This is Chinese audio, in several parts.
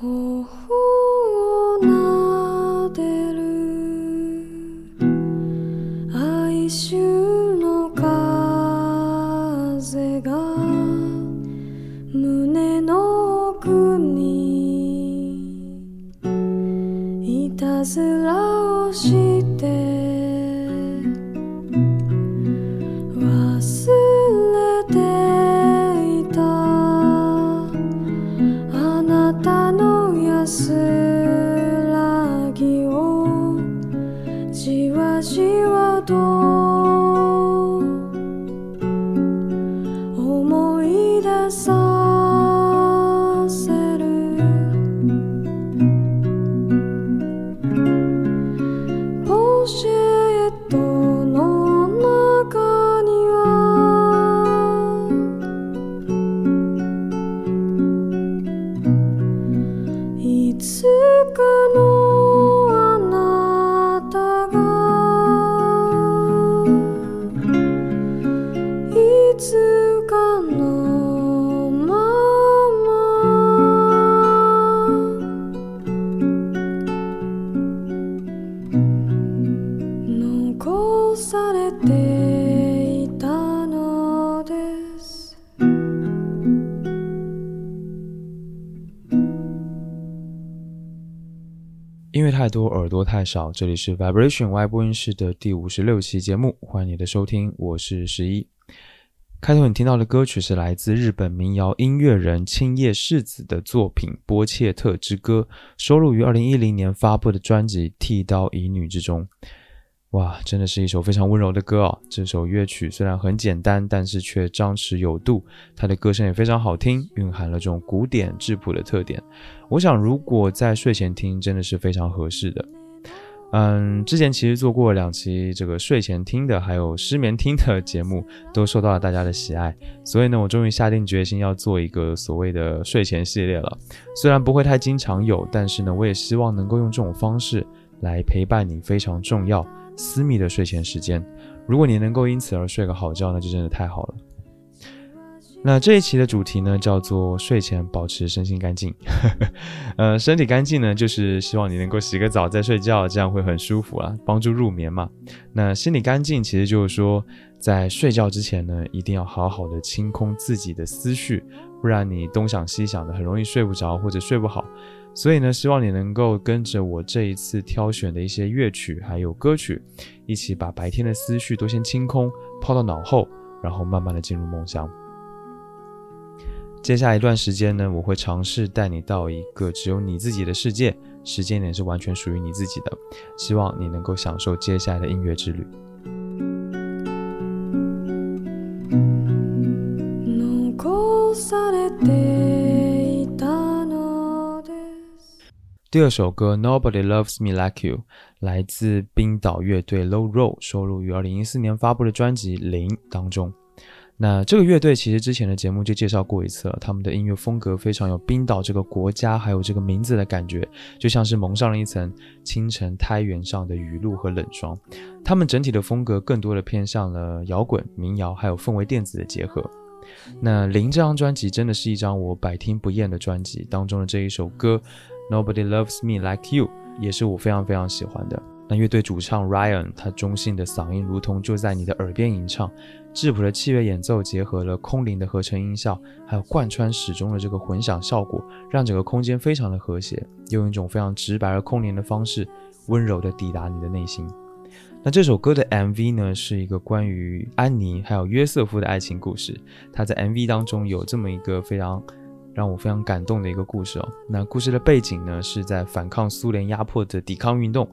Oh. 音乐太多耳朵太少，这里是 Vibration Y 播音室的第五十六期节目，欢迎你的收听，我是十一。开头你听到的歌曲是来自日本民谣音乐人青叶世子的作品《波切特之歌》，收录于二零一零年发布的专辑《剃刀乙女》之中。哇，真的是一首非常温柔的歌啊！这首乐曲虽然很简单，但是却张弛有度，它的歌声也非常好听，蕴含了这种古典质朴的特点。我想，如果在睡前听，真的是非常合适的。嗯，之前其实做过两期这个睡前听的，还有失眠听的节目，都受到了大家的喜爱。所以呢，我终于下定决心要做一个所谓的睡前系列了。虽然不会太经常有，但是呢，我也希望能够用这种方式来陪伴你，非常重要。私密的睡前时间，如果你能够因此而睡个好觉，那就真的太好了。那这一期的主题呢，叫做睡前保持身心干净。呃，身体干净呢，就是希望你能够洗个澡再睡觉，这样会很舒服啊，帮助入眠嘛。那心理干净，其实就是说，在睡觉之前呢，一定要好好的清空自己的思绪，不然你东想西想的，很容易睡不着或者睡不好。所以呢，希望你能够跟着我这一次挑选的一些乐曲还有歌曲，一起把白天的思绪都先清空，抛到脑后，然后慢慢的进入梦乡。接下来一段时间呢，我会尝试带你到一个只有你自己的世界，时间点是完全属于你自己的，希望你能够享受接下来的音乐之旅。第二首歌《Nobody Loves Me Like You》来自冰岛乐队 Low Roll，收录于二零一四年发布的专辑《零》当中。那这个乐队其实之前的节目就介绍过一次了，他们的音乐风格非常有冰岛这个国家还有这个名字的感觉，就像是蒙上了一层清晨胎源上的雨露和冷霜。他们整体的风格更多的偏向了摇滚、民谣还有氛围电子的结合。那《零》这张专辑真的是一张我百听不厌的专辑，当中的这一首歌。Nobody loves me like you，也是我非常非常喜欢的。那乐队主唱 Ryan，他中性的嗓音如同就在你的耳边吟唱，质朴的器乐演奏结合了空灵的合成音效，还有贯穿始终的这个混响效果，让整个空间非常的和谐，用一种非常直白而空灵的方式，温柔的抵达你的内心。那这首歌的 MV 呢，是一个关于安妮还有约瑟夫的爱情故事。他在 MV 当中有这么一个非常。让我非常感动的一个故事哦。那故事的背景呢，是在反抗苏联压迫的抵抗运动。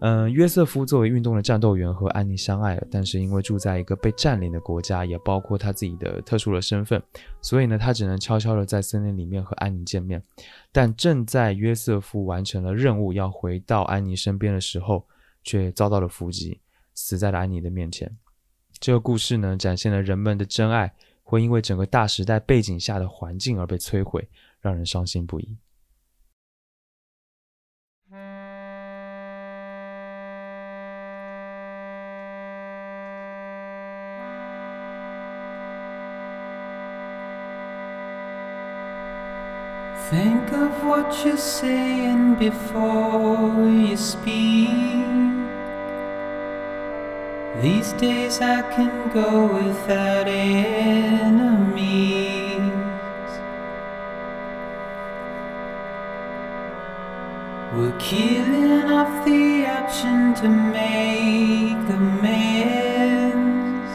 嗯，约瑟夫作为运动的战斗员和安妮相爱了，但是因为住在一个被占领的国家，也包括他自己的特殊的身份，所以呢，他只能悄悄的在森林里面和安妮见面。但正在约瑟夫完成了任务要回到安妮身边的时候，却遭到了伏击，死在了安妮的面前。这个故事呢，展现了人们的真爱。会因为整个大时代背景下的环境而被摧毁，让人伤心不已。Think of what you're saying before you speak. These days I can go without enemies. We're killing off the option to make amends.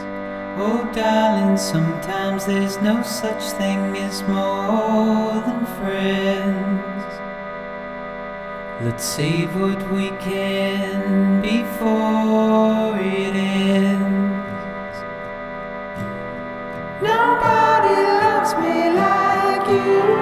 Oh, darling, sometimes there's no such thing as more than friends. Let's save what we can before it ends. Nobody loves me like you.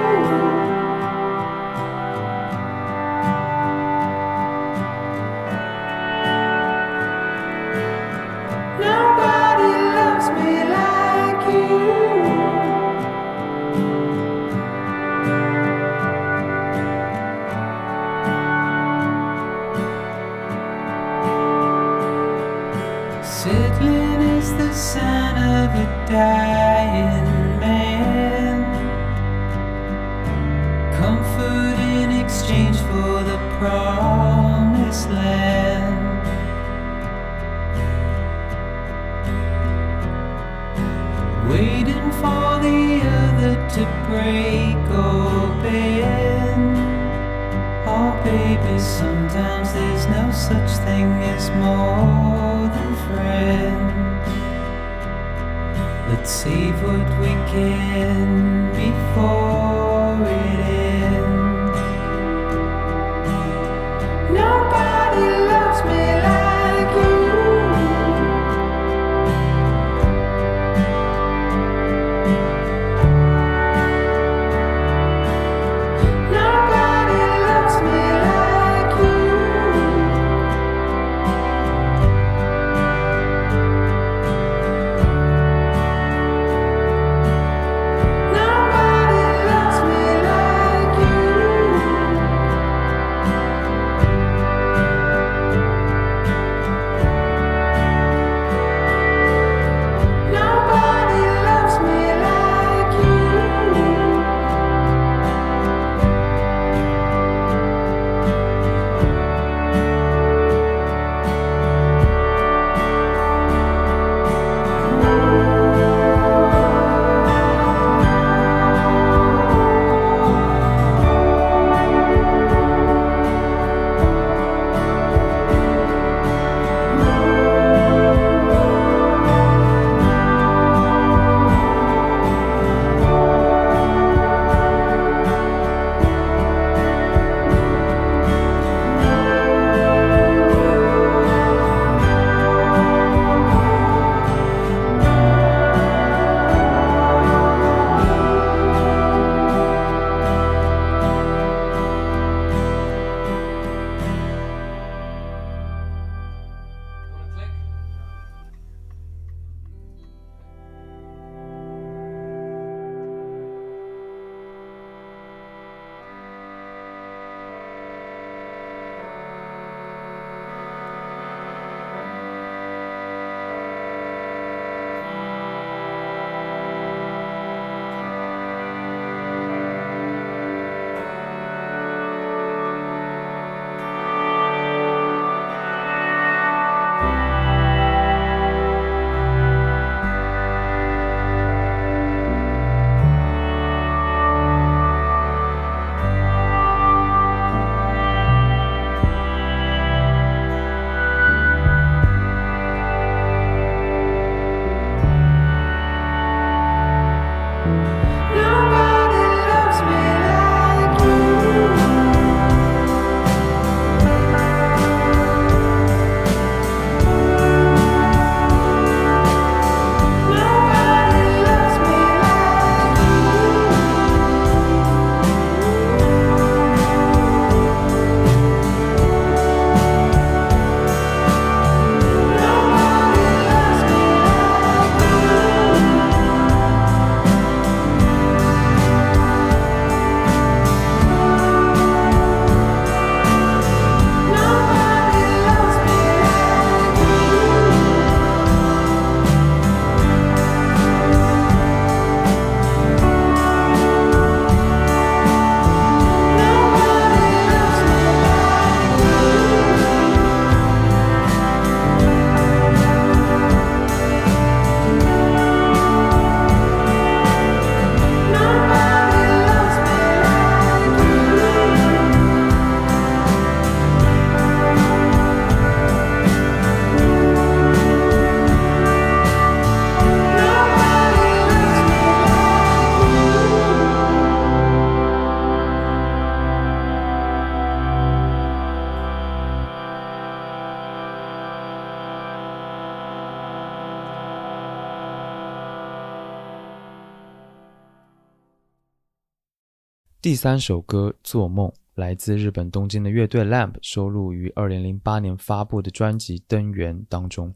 第三首歌《做梦》来自日本东京的乐队 Lamp，收录于2008年发布的专辑《灯源》当中。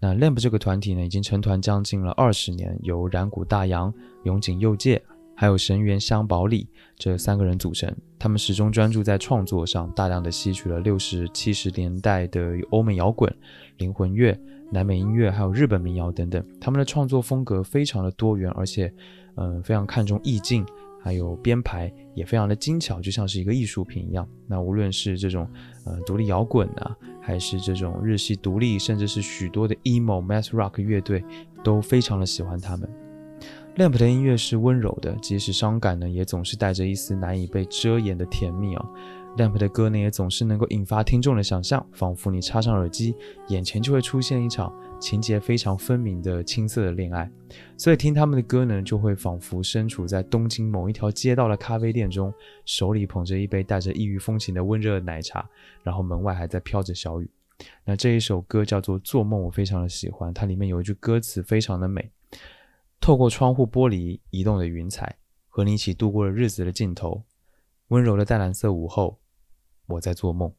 那 Lamp 这个团体呢，已经成团将近了二十年，由染谷大洋、永井佑介还有神原香保里这三个人组成。他们始终专注在创作上，大量的吸取了六十七十年代的欧美摇滚、灵魂乐、南美音乐，还有日本民谣等等。他们的创作风格非常的多元，而且，嗯，非常看重意境，还有编排也非常的精巧，就像是一个艺术品一样。那无论是这种，呃，独立摇滚啊，还是这种日系独立，甚至是许多的 emo math rock 乐队，都非常的喜欢他们。Lamp 的音乐是温柔的，即使伤感呢，也总是带着一丝难以被遮掩的甜蜜啊。Lamp 的歌呢，也总是能够引发听众的想象，仿佛你插上耳机，眼前就会出现一场情节非常分明的青涩的恋爱。所以听他们的歌呢，就会仿佛身处在东京某一条街道的咖啡店中，手里捧着一杯带着异域风情的温热奶茶，然后门外还在飘着小雨。那这一首歌叫做《做梦》，我非常的喜欢，它里面有一句歌词非常的美。透过窗户玻璃移动的云彩，和你一起度过了日子的尽头。温柔的淡蓝色午后，我在做梦。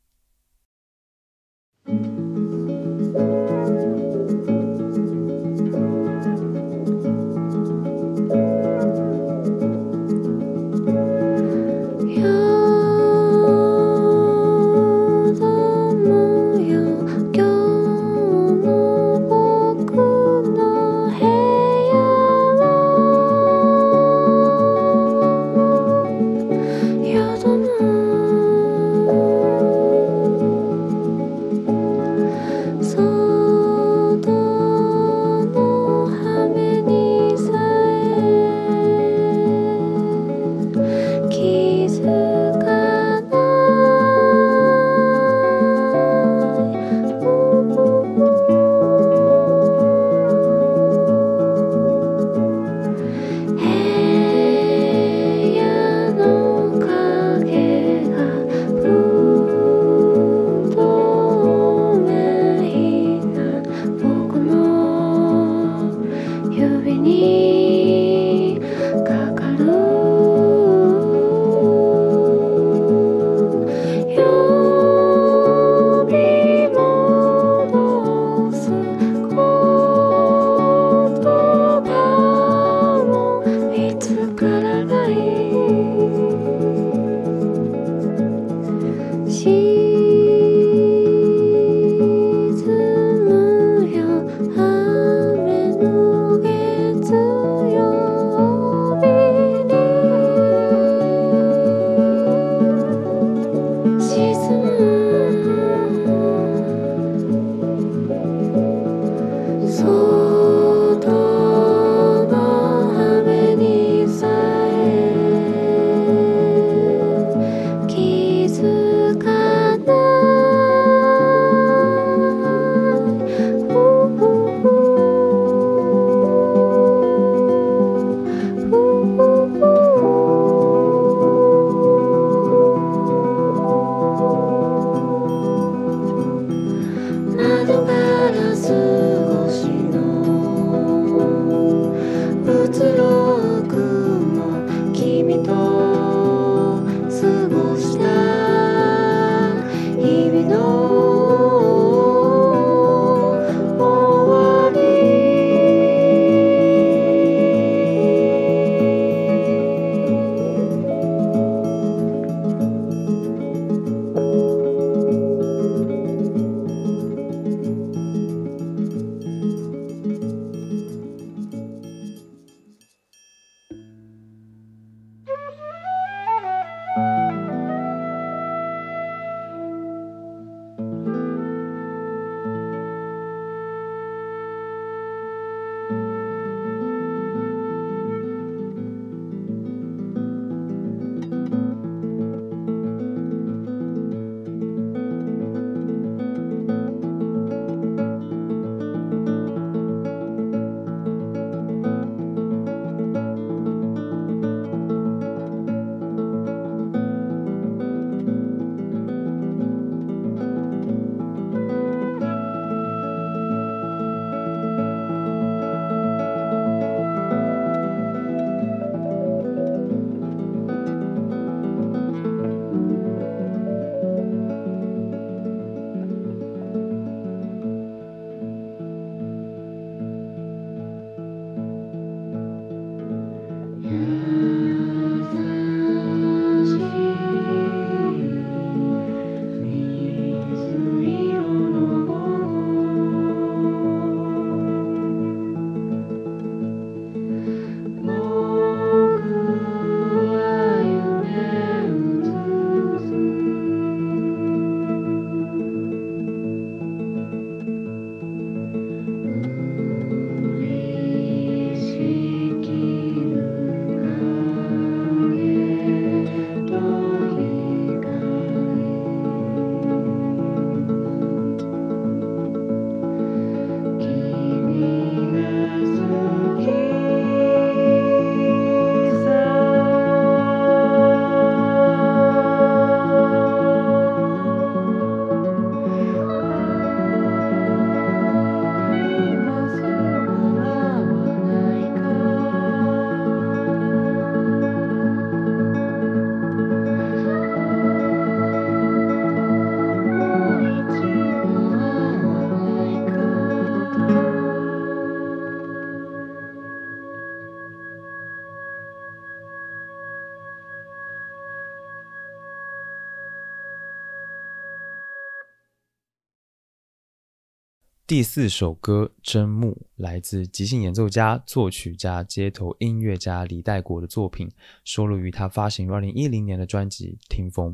第四首歌《真木》来自即兴演奏家、作曲家、街头音乐家李代国的作品，收录于他发行于二零一零年的专辑《听风》。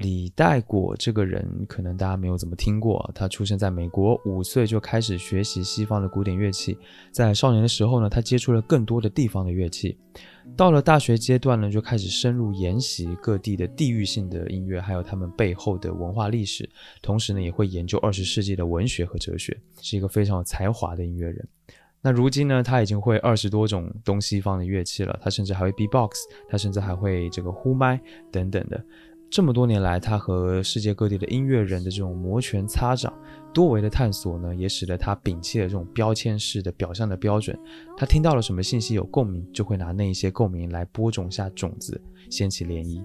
李代果这个人，可能大家没有怎么听过。他出生在美国，五岁就开始学习西方的古典乐器。在少年的时候呢，他接触了更多的地方的乐器。到了大学阶段呢，就开始深入研习各地的地域性的音乐，还有他们背后的文化历史。同时呢，也会研究二十世纪的文学和哲学，是一个非常有才华的音乐人。那如今呢，他已经会二十多种东西方的乐器了。他甚至还会 B-box，他甚至还会这个呼麦等等的。这么多年来，他和世界各地的音乐人的这种摩拳擦掌、多维的探索呢，也使得他摒弃了这种标签式的表象的标准。他听到了什么信息有共鸣，就会拿那一些共鸣来播种下种子，掀起涟漪。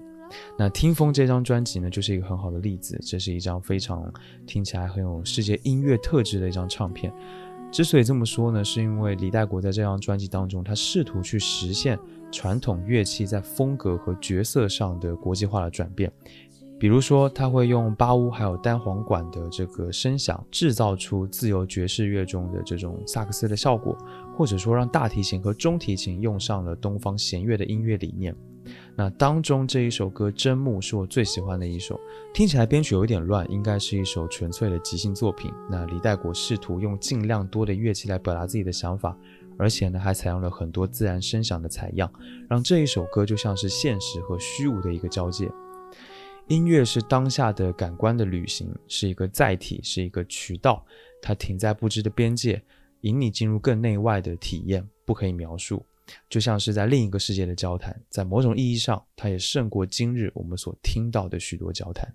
那《听风》这张专辑呢，就是一个很好的例子。这是一张非常听起来很有世界音乐特质的一张唱片。之所以这么说呢，是因为李代国在这张专辑当中，他试图去实现。传统乐器在风格和角色上的国际化的转变，比如说，他会用巴乌还有单簧管的这个声响，制造出自由爵士乐中的这种萨克斯的效果，或者说让大提琴和中提琴用上了东方弦乐的音乐理念。那当中这一首歌《真木》是我最喜欢的一首，听起来编曲有点乱，应该是一首纯粹的即兴作品。那李代国试图用尽量多的乐器来表达自己的想法。而且呢，还采用了很多自然声响的采样，让这一首歌就像是现实和虚无的一个交界。音乐是当下的感官的旅行，是一个载体，是一个渠道，它停在不知的边界，引你进入更内外的体验，不可以描述，就像是在另一个世界的交谈。在某种意义上，它也胜过今日我们所听到的许多交谈。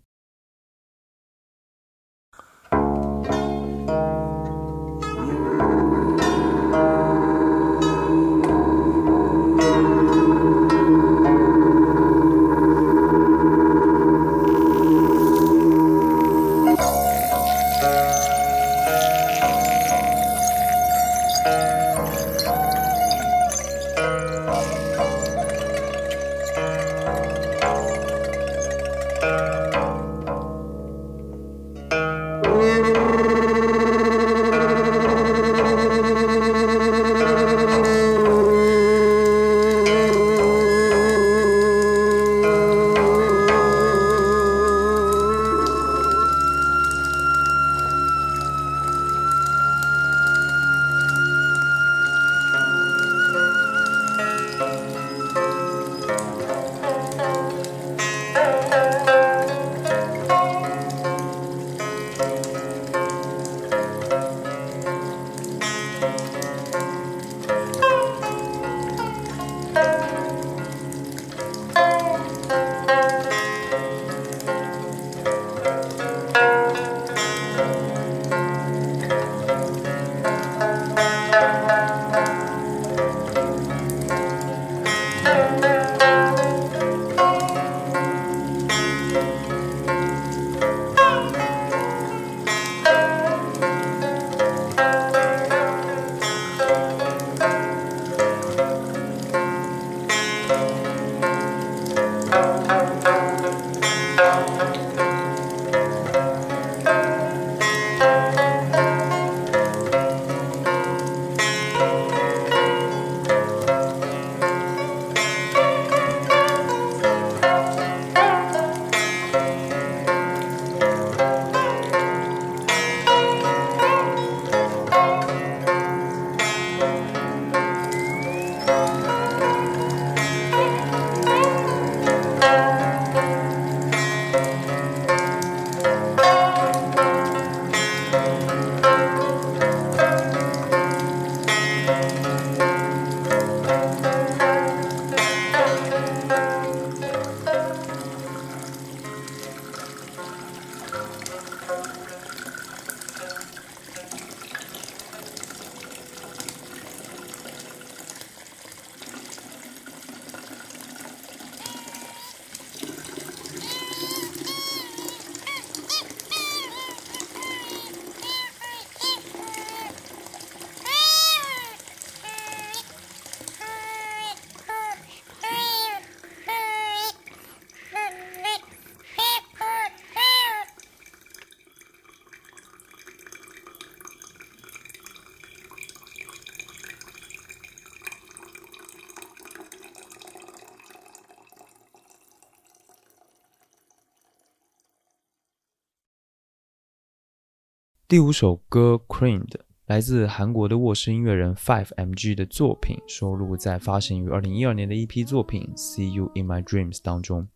第五首歌《Creamed》来自韩国的卧室音乐人 Five MG 的作品，收录在发行于二零一二年的 EP 作品《See You in My Dreams》当中。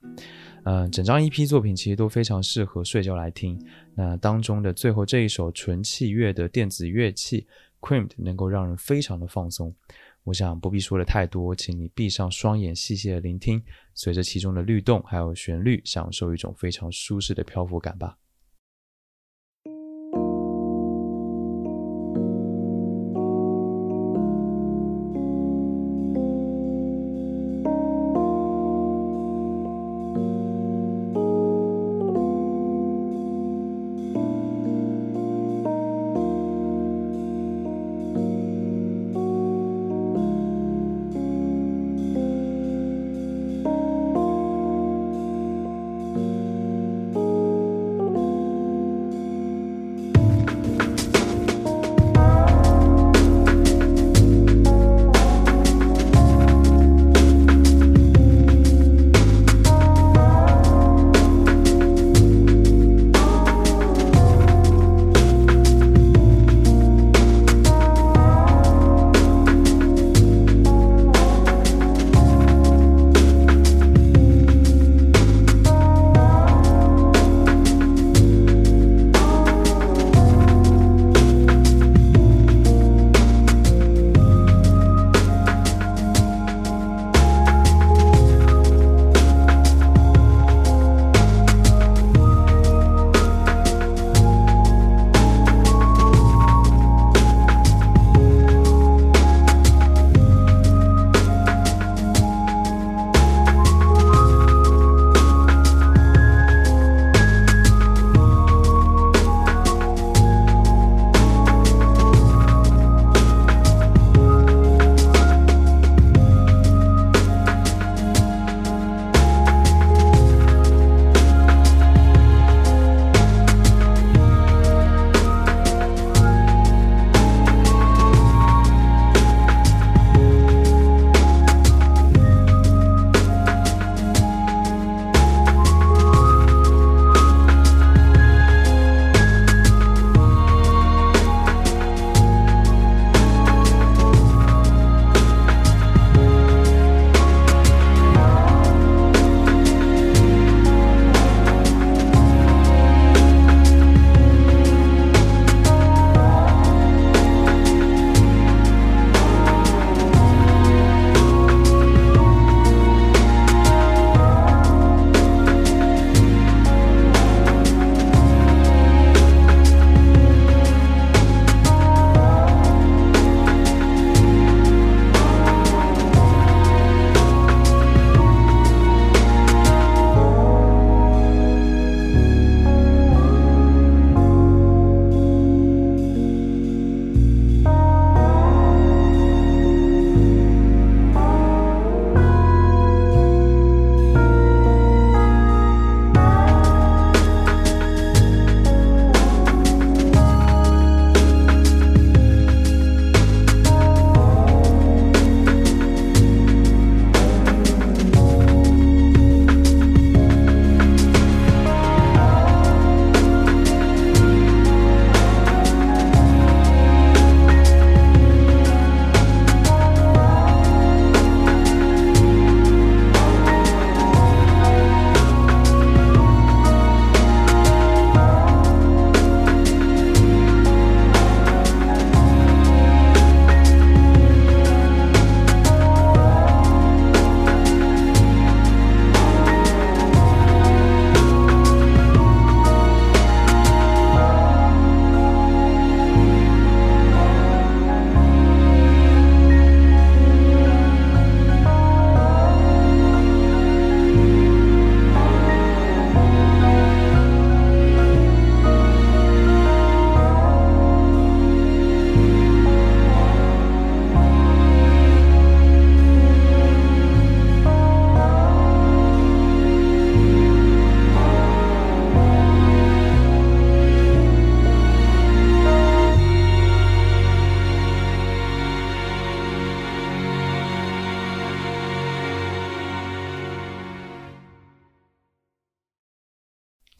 嗯，整张 EP 作品其实都非常适合睡觉来听。那当中的最后这一首纯器乐的电子乐器《Creamed》能够让人非常的放松。我想不必说的太多，请你闭上双眼，细细的聆听，随着其中的律动还有旋律，享受一种非常舒适的漂浮感吧。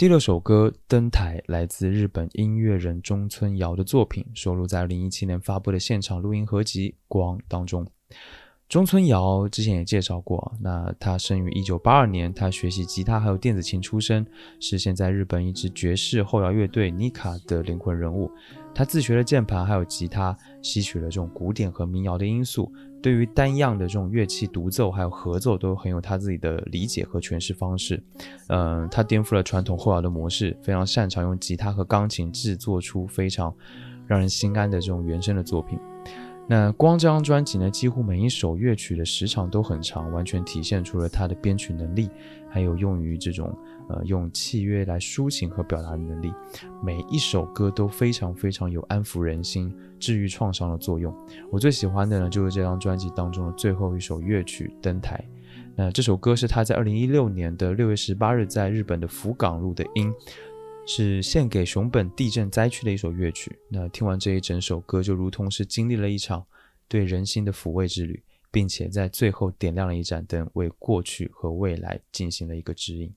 第六首歌《登台》来自日本音乐人中村遥的作品，收录在二零一七年发布的现场录音合集《光》当中。中村遥之前也介绍过，那他生于1982年，他学习吉他还有电子琴出身，是现在日本一支爵士后摇乐队妮卡的灵魂人物。他自学了键盘还有吉他，吸取了这种古典和民谣的因素。对于单样的这种乐器独奏还有合奏都很有他自己的理解和诠释方式。嗯，他颠覆了传统后摇的模式，非常擅长用吉他和钢琴制作出非常让人心安的这种原声的作品。那光这张专辑呢，几乎每一首乐曲的时长都很长，完全体现出了他的编曲能力，还有用于这种呃用器乐来抒情和表达的能力。每一首歌都非常非常有安抚人心、治愈创伤的作用。我最喜欢的呢，就是这张专辑当中的最后一首乐曲《登台》。那这首歌是他在二零一六年的六月十八日在日本的福冈录的音。是献给熊本地震灾区的一首乐曲。那听完这一整首歌，就如同是经历了一场对人心的抚慰之旅，并且在最后点亮了一盏灯，为过去和未来进行了一个指引。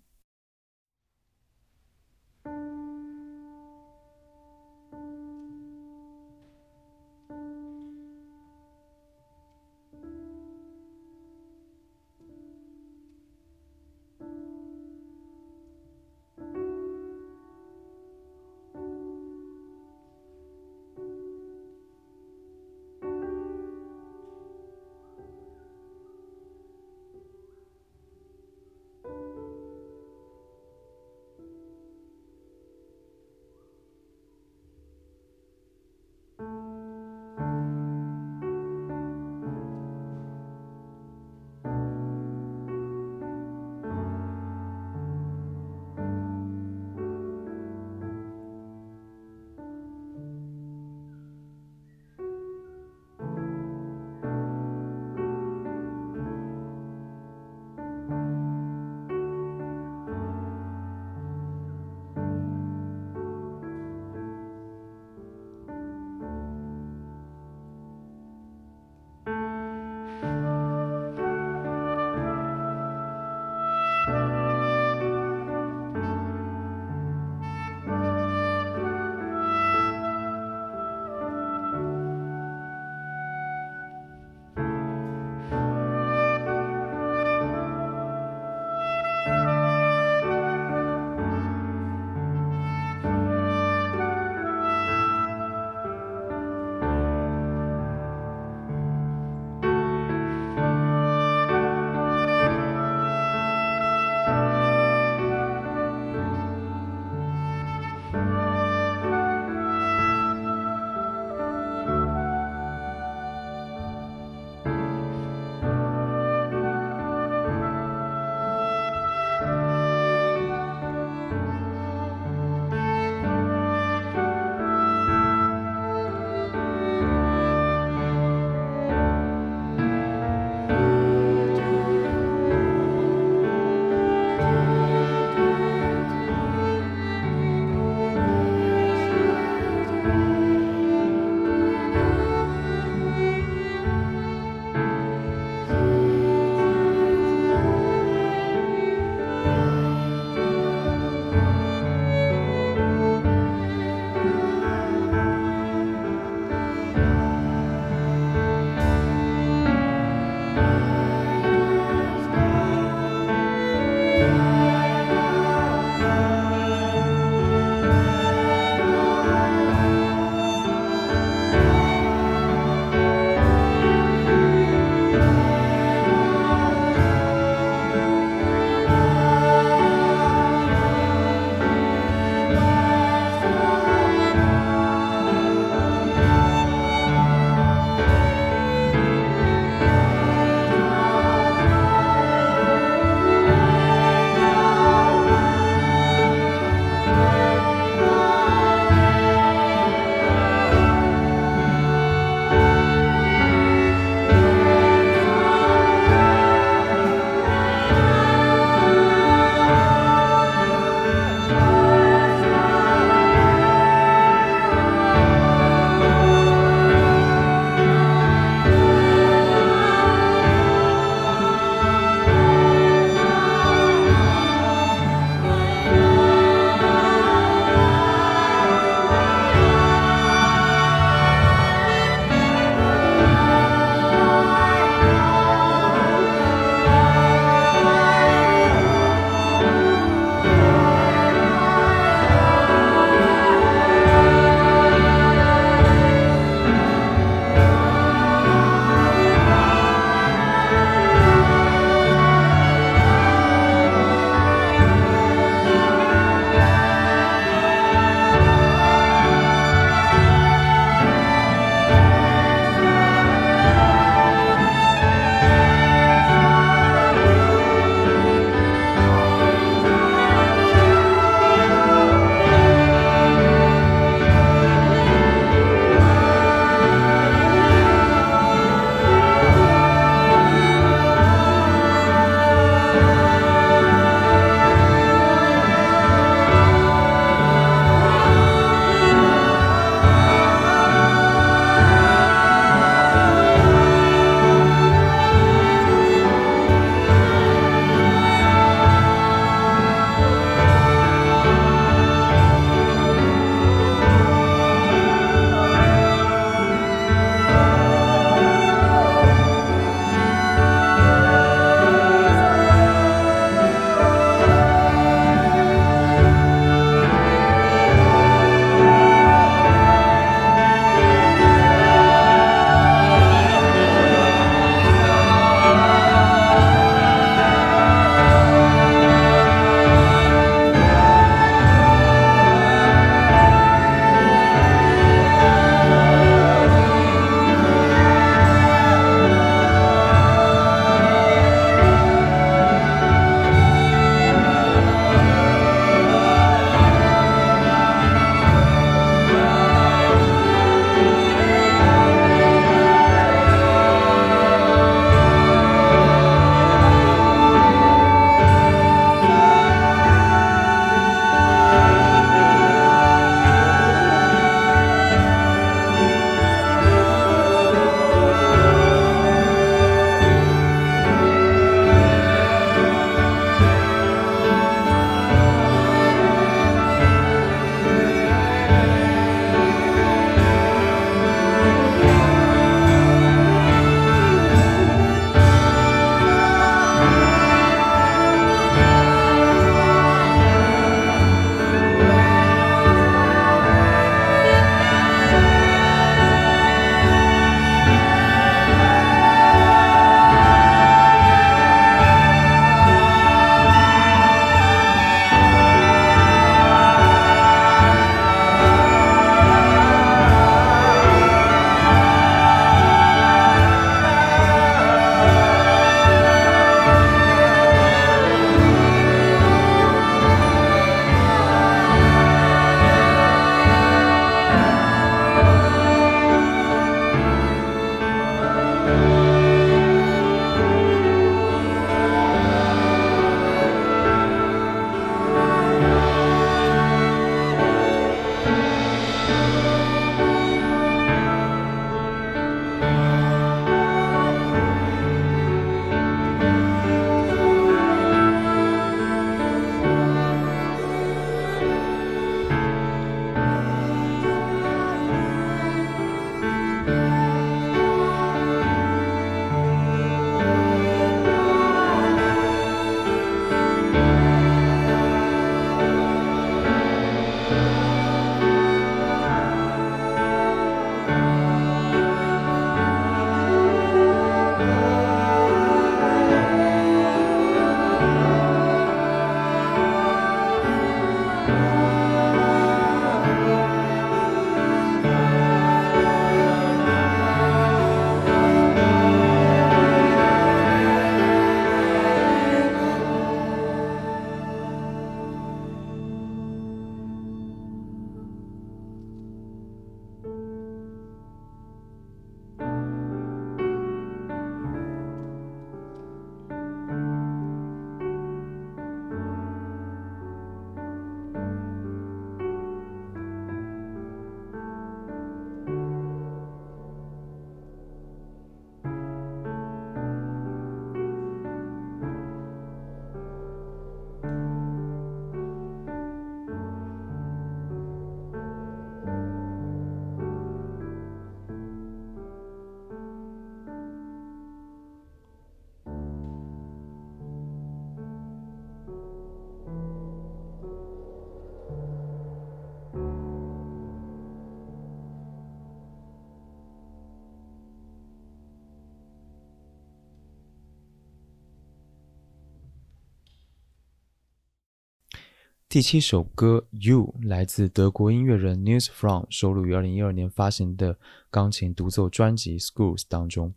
第七首歌《You》来自德国音乐人 News From 收录于二零一二年发行的钢琴独奏专辑《Schools》当中。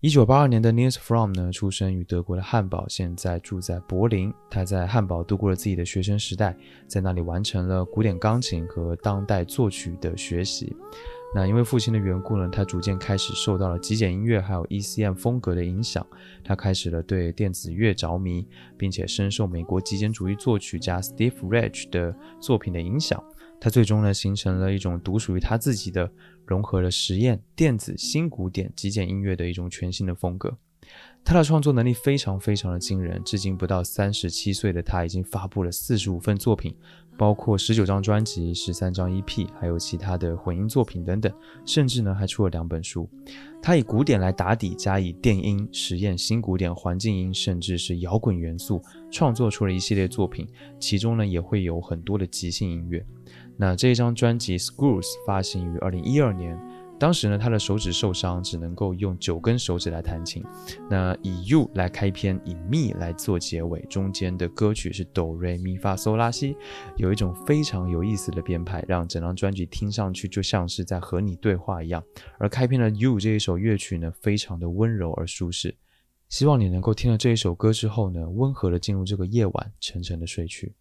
一九八二年的 News From 呢，出生于德国的汉堡，现在住在柏林。他在汉堡度过了自己的学生时代，在那里完成了古典钢琴和当代作曲的学习。那因为父亲的缘故呢，他逐渐开始受到了极简音乐还有 ECM 风格的影响。他开始了对电子乐着迷，并且深受美国极简主义作曲家 Steve Reich 的作品的影响。他最终呢，形成了一种独属于他自己的，融合了实验、电子、新古典、极简音乐的一种全新的风格。他的创作能力非常非常的惊人，至今不到三十七岁的他已经发布了四十五份作品。包括十九张专辑、十三张 EP，还有其他的混音作品等等，甚至呢还出了两本书。他以古典来打底，加以电音实验、新古典环境音，甚至是摇滚元素，创作出了一系列作品。其中呢也会有很多的即兴音乐。那这张专辑《Screws》发行于二零一二年。当时呢，他的手指受伤，只能够用九根手指来弹琴。那以 You 来开篇，以 Me 来做结尾，中间的歌曲是哆瑞咪发嗦拉西，有一种非常有意思的编排，让整张专辑听上去就像是在和你对话一样。而开篇的 You 这一首乐曲呢，非常的温柔而舒适。希望你能够听了这一首歌之后呢，温和的进入这个夜晚，沉沉的睡去。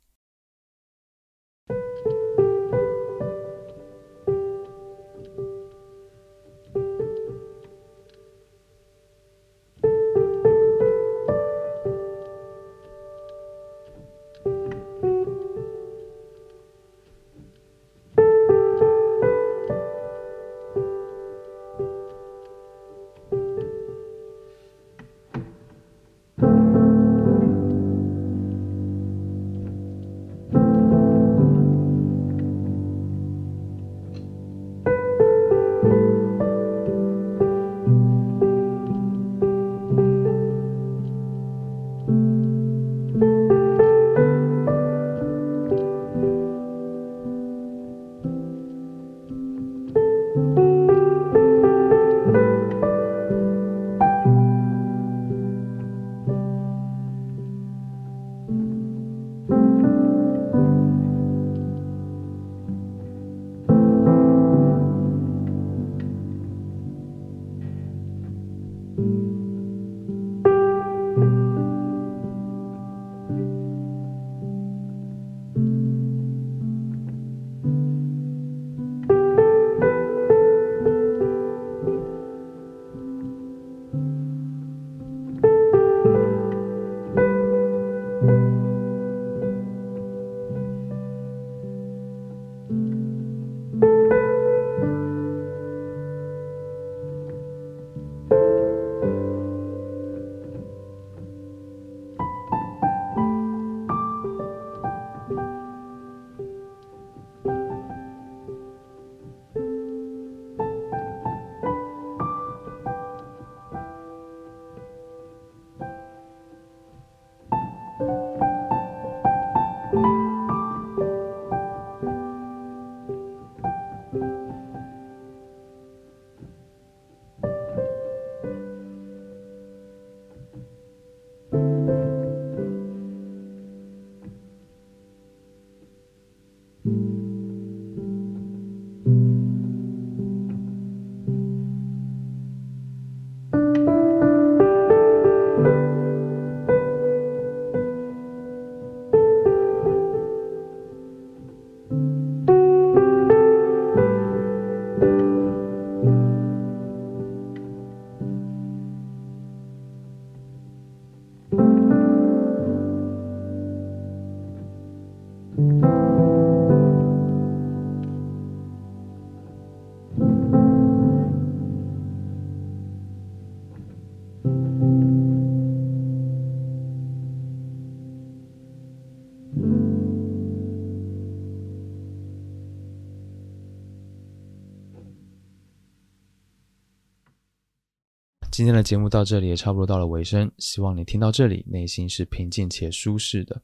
今天的节目到这里也差不多到了尾声，希望你听到这里内心是平静且舒适的。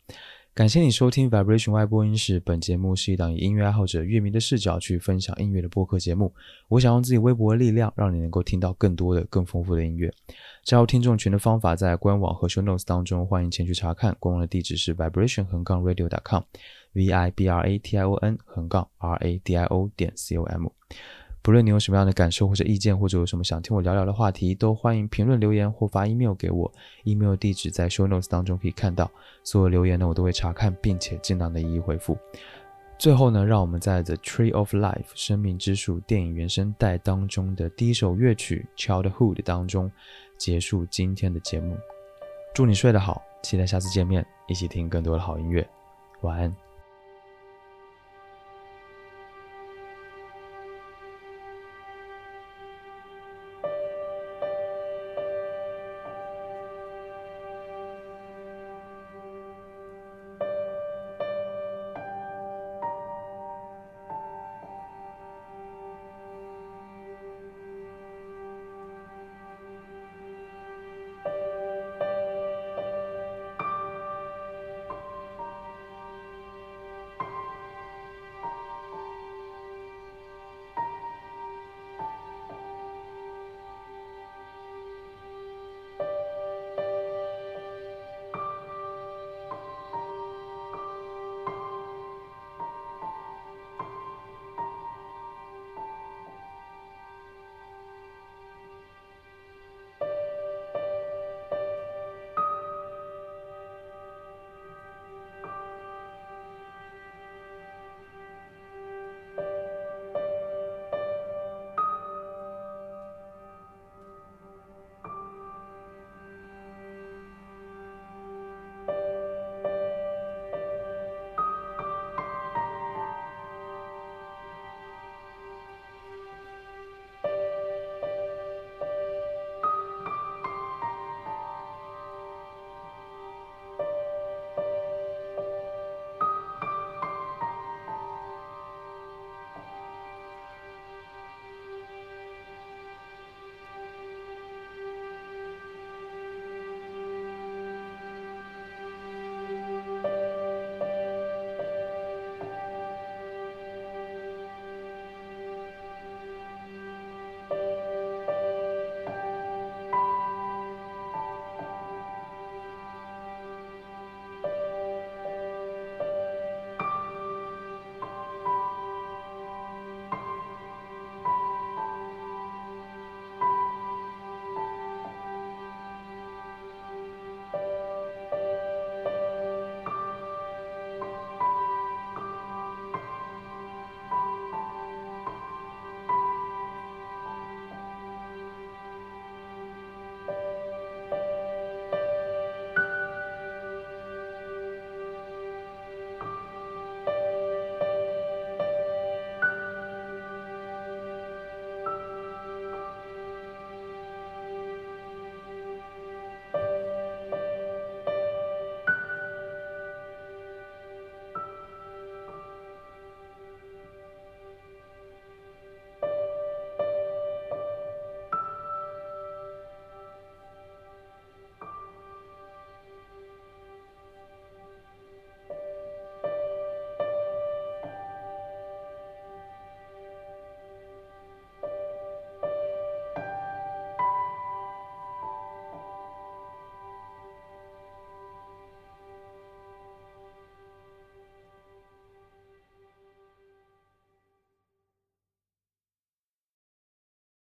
感谢你收听 Vibration 外播音室，本节目是一档以音乐爱好者、乐迷的视角去分享音乐的播客节目。我想用自己微薄的力量，让你能够听到更多的、更丰富的音乐。加入听众群的方法在官网和 Show Notes 当中，欢迎前去查看。官网的地址是 vibration 横杠 radio.com。v i b r a t i o n 横杠 r a d i o 点 c o m。不论你有什么样的感受或者意见，或者有什么想听我聊聊的话题，都欢迎评论留言或发 email 给我。email 地址在 show notes 当中可以看到。所有留言呢，我都会查看，并且尽量的一一回复。最后呢，让我们在《The Tree of Life》生命之树电影原声带当中的第一首乐曲《Childhood》当中结束今天的节目。祝你睡得好，期待下次见面，一起听更多的好音乐。晚安。